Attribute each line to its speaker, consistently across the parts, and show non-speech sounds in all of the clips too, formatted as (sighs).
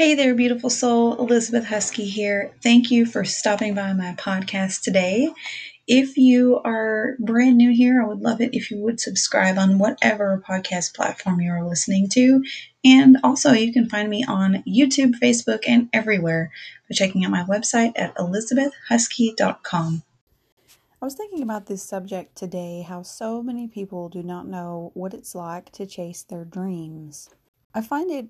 Speaker 1: Hey there, beautiful soul. Elizabeth Huskey here. Thank you for stopping by my podcast today. If you are brand new here, I would love it if you would subscribe on whatever podcast platform you're listening to. And also, you can find me on YouTube, Facebook, and everywhere by checking out my website at elizabethhuskey.com.
Speaker 2: I was thinking about this subject today how so many people do not know what it's like to chase their dreams. I find it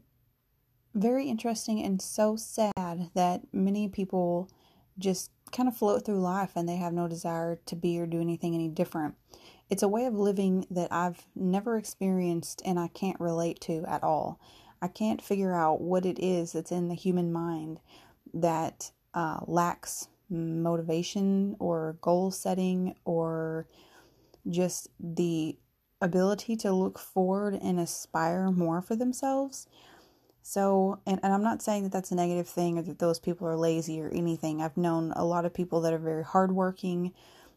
Speaker 2: very interesting and so sad that many people just kind of float through life and they have no desire to be or do anything any different. It's a way of living that I've never experienced and I can't relate to at all. I can't figure out what it is that's in the human mind that uh, lacks motivation or goal setting or just the ability to look forward and aspire more for themselves. So, and, and I'm not saying that that's a negative thing or that those people are lazy or anything. I've known a lot of people that are very hardworking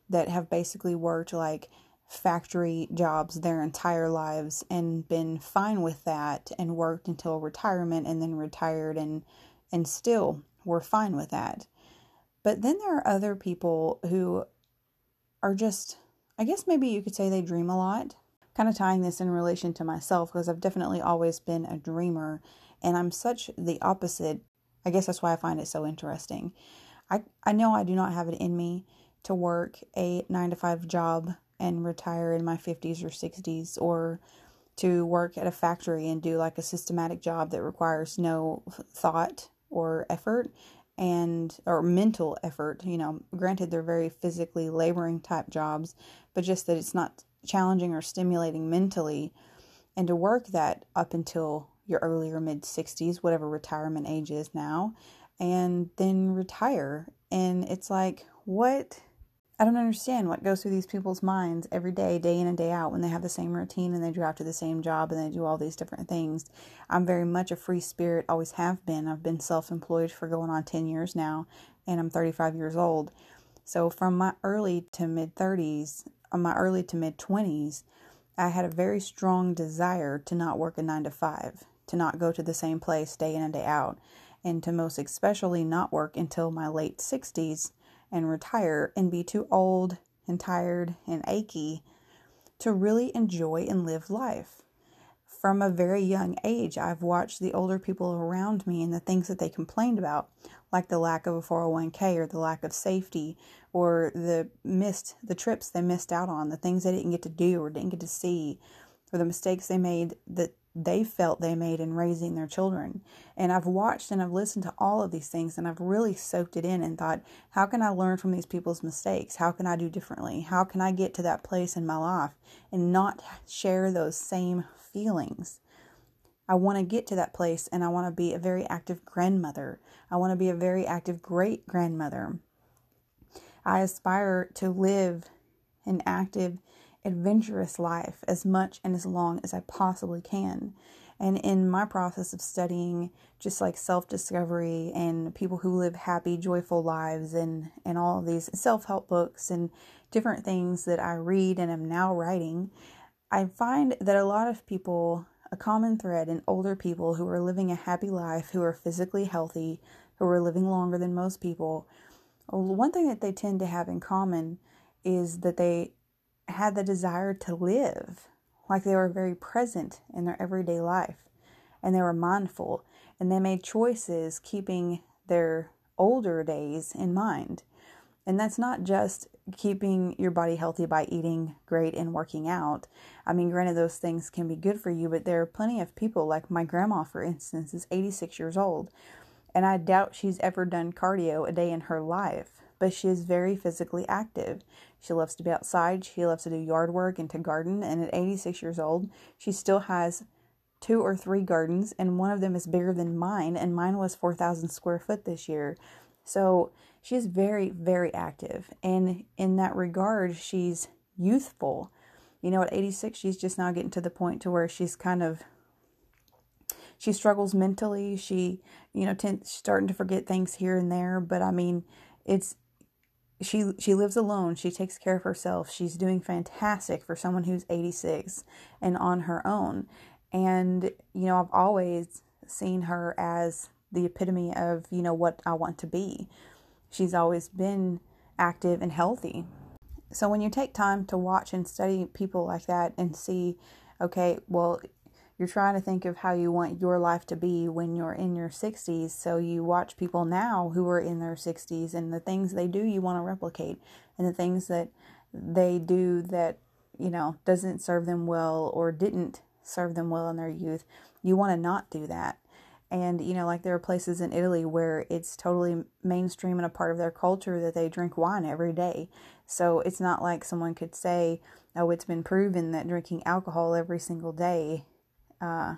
Speaker 2: that have basically worked like factory jobs their entire lives and been fine with that and worked until retirement and then retired and and still were fine with that. But then there are other people who are just I guess maybe you could say they dream a lot. Kind of tying this in relation to myself because I've definitely always been a dreamer and I'm such the opposite. I guess that's why I find it so interesting. I, I know I do not have it in me to work a nine to five job and retire in my 50s or 60s or to work at a factory and do like a systematic job that requires no thought or effort and or mental effort you know granted they're very physically laboring type jobs but just that it's not challenging or stimulating mentally and to work that up until your earlier mid 60s, whatever retirement age is now, and then retire. And it's like, what? I don't understand what goes through these people's minds every day, day in and day out, when they have the same routine and they drive to the same job and they do all these different things. I'm very much a free spirit, always have been. I've been self employed for going on 10 years now, and I'm 35 years old. So from my early to mid 30s, uh, my early to mid 20s, I had a very strong desire to not work a nine to five to not go to the same place day in and day out, and to most especially not work until my late 60s and retire and be too old and tired and achy to really enjoy and live life. From a very young age, I've watched the older people around me and the things that they complained about, like the lack of a 401k or the lack of safety or the missed the trips they missed out on, the things they didn't get to do or didn't get to see, or the mistakes they made that they felt they made in raising their children. And I've watched and I've listened to all of these things and I've really soaked it in and thought, how can I learn from these people's mistakes? How can I do differently? How can I get to that place in my life and not share those same feelings? I want to get to that place and I want to be a very active grandmother. I want to be a very active great grandmother. I aspire to live an active adventurous life as much and as long as I possibly can. And in my process of studying just like self discovery and people who live happy, joyful lives and, and all of these self help books and different things that I read and am now writing, I find that a lot of people, a common thread in older people who are living a happy life, who are physically healthy, who are living longer than most people, Oh, one thing that they tend to have in common is that they had the desire to live, like they were very present in their everyday life and they were mindful and they made choices keeping their older days in mind. And that's not just keeping your body healthy by eating great and working out. I mean, granted, those things can be good for you, but there are plenty of people, like my grandma, for instance, is 86 years old, and I doubt she's ever done cardio a day in her life but she is very physically active. She loves to be outside, she loves to do yard work and to garden, and at 86 years old, she still has two or three gardens, and one of them is bigger than mine, and mine was 4,000 square foot this year. So she's very, very active, and in that regard, she's youthful. You know, at 86, she's just now getting to the point to where she's kind of she struggles mentally. She, you know, tends starting to forget things here and there. But I mean, it's she she lives alone. She takes care of herself. She's doing fantastic for someone who's 86 and on her own. And you know, I've always seen her as the epitome of, you know, what I want to be. She's always been active and healthy. So when you take time to watch and study people like that and see, okay, well, you're trying to think of how you want your life to be when you're in your 60s. So you watch people now who are in their 60s and the things they do you want to replicate and the things that they do that, you know, doesn't serve them well or didn't serve them well in their youth. You want to not do that. And, you know, like there are places in Italy where it's totally mainstream and a part of their culture that they drink wine every day. So it's not like someone could say, oh, it's been proven that drinking alcohol every single day uh,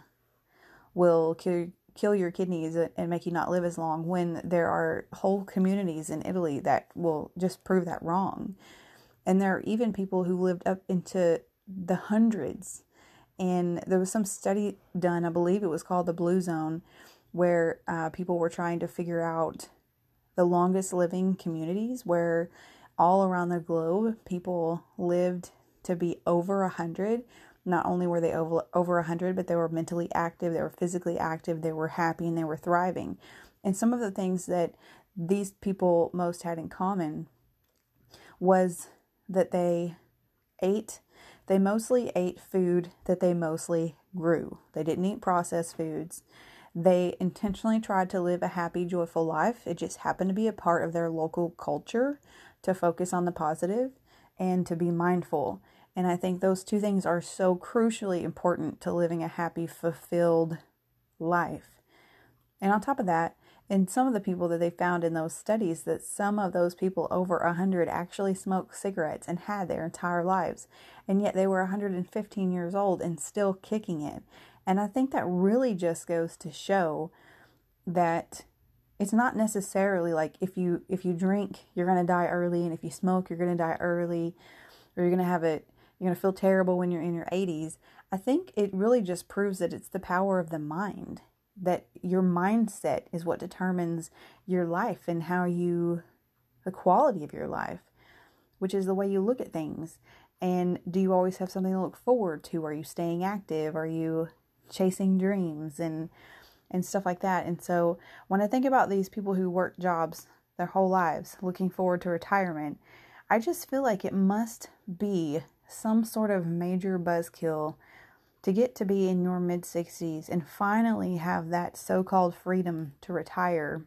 Speaker 2: will kill, kill your kidneys and make you not live as long when there are whole communities in Italy that will just prove that wrong. And there are even people who lived up into the hundreds and there was some study done, I believe it was called the Blue Zone, where uh, people were trying to figure out the longest living communities where all around the globe people lived to be over a hundred. Not only were they over over a hundred, but they were mentally active, they were physically active, they were happy, and they were thriving. And some of the things that these people most had in common was that they ate they mostly ate food that they mostly grew. They didn't eat processed foods. They intentionally tried to live a happy, joyful life. It just happened to be a part of their local culture to focus on the positive and to be mindful. And I think those two things are so crucially important to living a happy, fulfilled life. And on top of that, and some of the people that they found in those studies that some of those people over 100 actually smoked cigarettes and had their entire lives and yet they were 115 years old and still kicking it and i think that really just goes to show that it's not necessarily like if you if you drink you're going to die early and if you smoke you're going to die early or you're going to have it you're going to feel terrible when you're in your 80s i think it really just proves that it's the power of the mind that your mindset is what determines your life and how you the quality of your life which is the way you look at things. And do you always have something to look forward to? Are you staying active? Are you chasing dreams and and stuff like that? And so when i think about these people who work jobs their whole lives looking forward to retirement i just feel like it must be some sort of major buzzkill to get to be in your mid 60s and finally have that so called freedom to retire,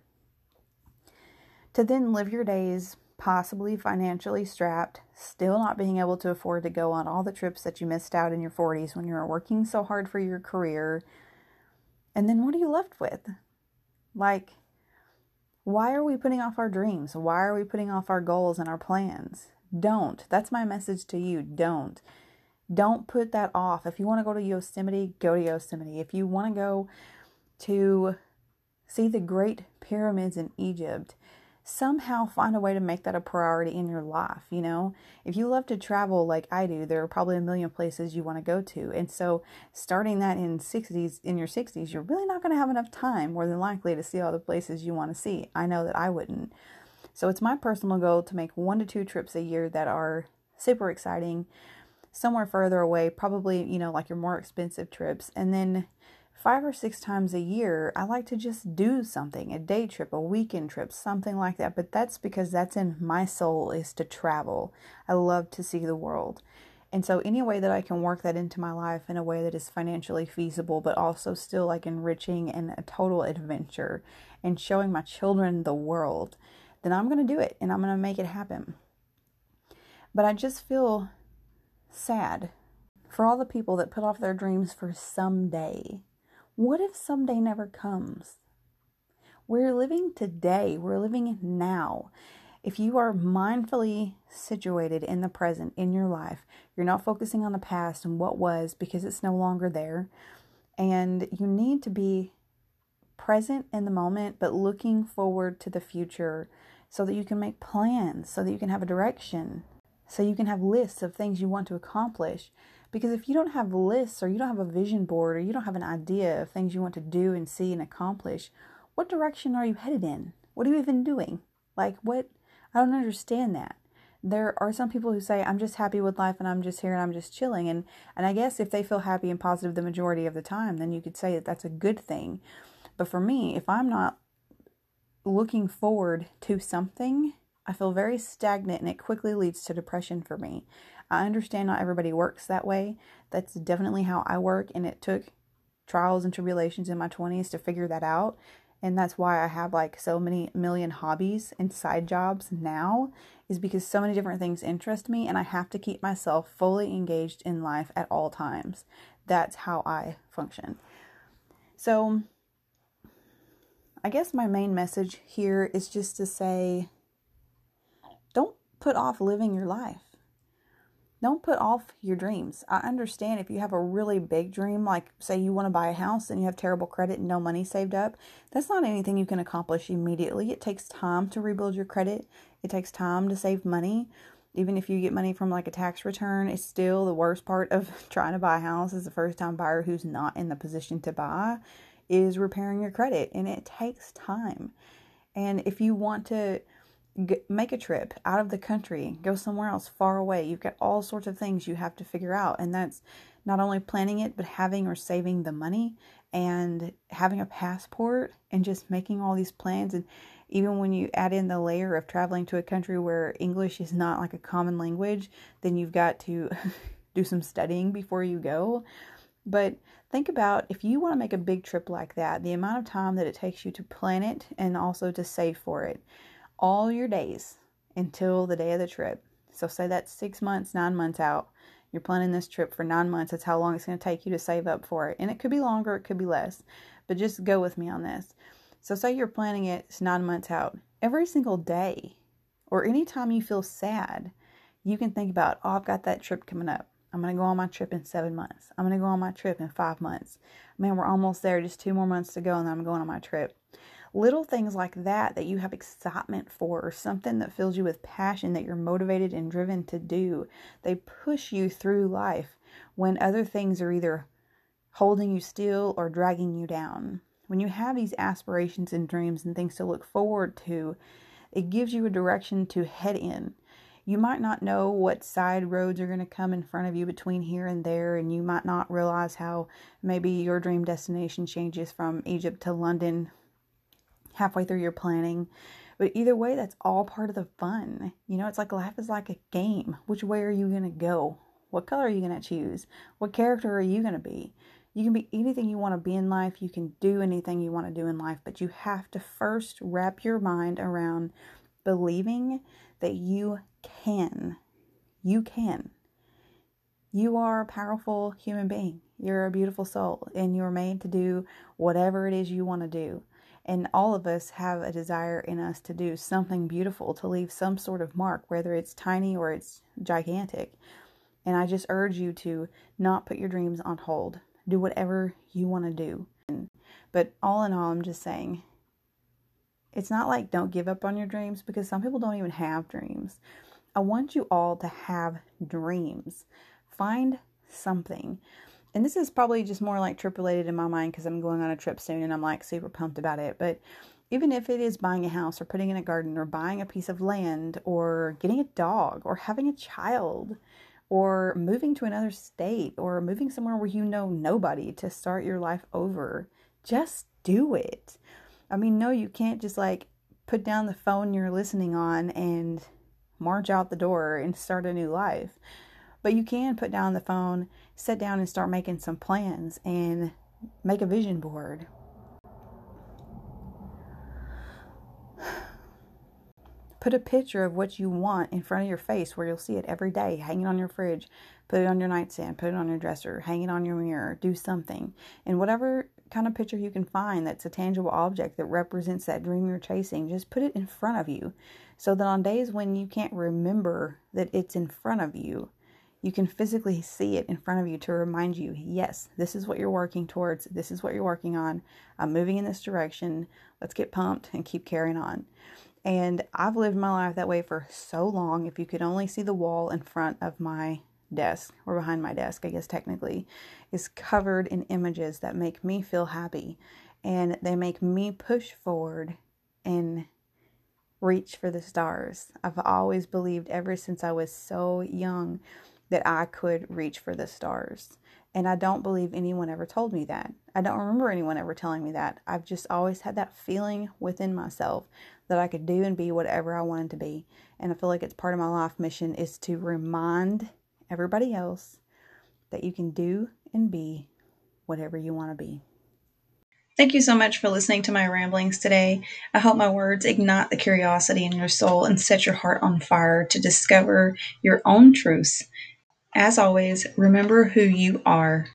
Speaker 2: to then live your days possibly financially strapped, still not being able to afford to go on all the trips that you missed out in your 40s when you were working so hard for your career. And then what are you left with? Like, why are we putting off our dreams? Why are we putting off our goals and our plans? Don't. That's my message to you. Don't. Don't put that off. If you want to go to Yosemite, go to Yosemite. If you want to go to see the great pyramids in Egypt, somehow find a way to make that a priority in your life. You know, if you love to travel like I do, there are probably a million places you want to go to. And so, starting that in 60s, in your 60s, you're really not going to have enough time, more than likely, to see all the places you want to see. I know that I wouldn't. So, it's my personal goal to make one to two trips a year that are super exciting somewhere further away, probably, you know, like your more expensive trips. And then five or six times a year, I like to just do something a day trip, a weekend trip, something like that. But that's because that's in my soul is to travel. I love to see the world. And so, any way that I can work that into my life in a way that is financially feasible, but also still like enriching and a total adventure and showing my children the world, then I'm going to do it and I'm going to make it happen. But I just feel sad for all the people that put off their dreams for someday. What if someday never comes? We're living today, we're living now. If you are mindfully situated in the present in your life, you're not focusing on the past and what was because it's no longer there. And you need to be present in the moment, but looking forward to the future so that you can make plans, so that you can have a direction, so you can have lists of things you want to accomplish. Because if you don't have lists or you don't have a vision board or you don't have an idea of things you want to do and see and accomplish, what direction are you headed in? What are you even doing? Like, what? I don't understand that. There are some people who say, I'm just happy with life and I'm just here and I'm just chilling. And, and I guess if they feel happy and positive the majority of the time, then you could say that that's a good thing. But for me, if I'm not looking forward to something, I feel very stagnant and it quickly leads to depression for me. I understand not everybody works that way. That's definitely how I work, and it took trials and tribulations in my 20s to figure that out. And that's why I have like so many million hobbies and side jobs now, is because so many different things interest me, and I have to keep myself fully engaged in life at all times. That's how I function. So, I guess my main message here is just to say don't put off living your life. Don't put off your dreams. I understand if you have a really big dream, like say you want to buy a house and you have terrible credit and no money saved up, that's not anything you can accomplish immediately. It takes time to rebuild your credit, it takes time to save money. Even if you get money from like a tax return, it's still the worst part of (laughs) trying to buy a house as a first time buyer who's not in the position to buy is repairing your credit and it takes time. And if you want to make a trip out of the country, go somewhere else far away, you've got all sorts of things you have to figure out. And that's not only planning it, but having or saving the money and having a passport and just making all these plans. And even when you add in the layer of traveling to a country where English is not like a common language, then you've got to (laughs) do some studying before you go. But think about if you want to make a big trip like that, the amount of time that it takes you to plan it and also to save for it. All your days until the day of the trip. So, say that's six months, nine months out. You're planning this trip for nine months. That's how long it's going to take you to save up for it. And it could be longer, it could be less. But just go with me on this. So, say you're planning it, it's nine months out. Every single day, or anytime you feel sad, you can think about, oh, I've got that trip coming up. I'm going to go on my trip in seven months. I'm going to go on my trip in five months. Man, we're almost there. Just two more months to go, and then I'm going on my trip. Little things like that that you have excitement for, or something that fills you with passion that you're motivated and driven to do, they push you through life when other things are either holding you still or dragging you down. When you have these aspirations and dreams and things to look forward to, it gives you a direction to head in you might not know what side roads are going to come in front of you between here and there, and you might not realize how maybe your dream destination changes from Egypt to London halfway through your planning. But either way, that's all part of the fun. You know, it's like life is like a game. Which way are you going to go? What color are you going to choose? What character are you going to be? You can be anything you want to be in life. You can do anything you want to do in life, but you have to first wrap your mind around believing that you can. You can. You are a powerful human being. You're a beautiful soul, and you're made to do whatever it is you want to do. And all of us have a desire in us to do something beautiful, to leave some sort of mark, whether it's tiny or it's gigantic. And I just urge you to not put your dreams on hold. Do whatever you want to do. But all in all, I'm just saying it's not like don't give up on your dreams because some people don't even have dreams. I want you all to have dreams. Find something. And this is probably just more like trip related in my mind because I'm going on a trip soon and I'm like super pumped about it. But even if it is buying a house or putting in a garden or buying a piece of land or getting a dog or having a child or moving to another state or moving somewhere where you know nobody to start your life over, just do it. I mean, no, you can't just like put down the phone you're listening on and march out the door and start a new life. But you can put down the phone, sit down and start making some plans and make a vision board. (sighs) Put a picture of what you want in front of your face where you'll see it every day, hanging on your fridge, put it on your nightstand, put it on your dresser, hang it on your mirror, do something. And whatever kind of picture you can find that's a tangible object that represents that dream you're chasing, just put it in front of you so that on days when you can't remember that it's in front of you, you can physically see it in front of you to remind you, yes, this is what you're working towards. This is what you're working on. I'm moving in this direction. Let's get pumped and keep carrying on. And I've lived my life that way for so long. If you could only see the wall in front of my desk or behind my desk, I guess technically, is covered in images that make me feel happy and they make me push forward and reach for the stars. I've always believed ever since I was so young that I could reach for the stars. And I don't believe anyone ever told me that. I don't remember anyone ever telling me that. I've just always had that feeling within myself that I could do and be whatever I wanted to be. And I feel like it's part of my life mission is to remind everybody else that you can do and be whatever you want to be.
Speaker 1: Thank you so much for listening to my ramblings today. I hope my words ignite the curiosity in your soul and set your heart on fire to discover your own truths. As always, remember who you are.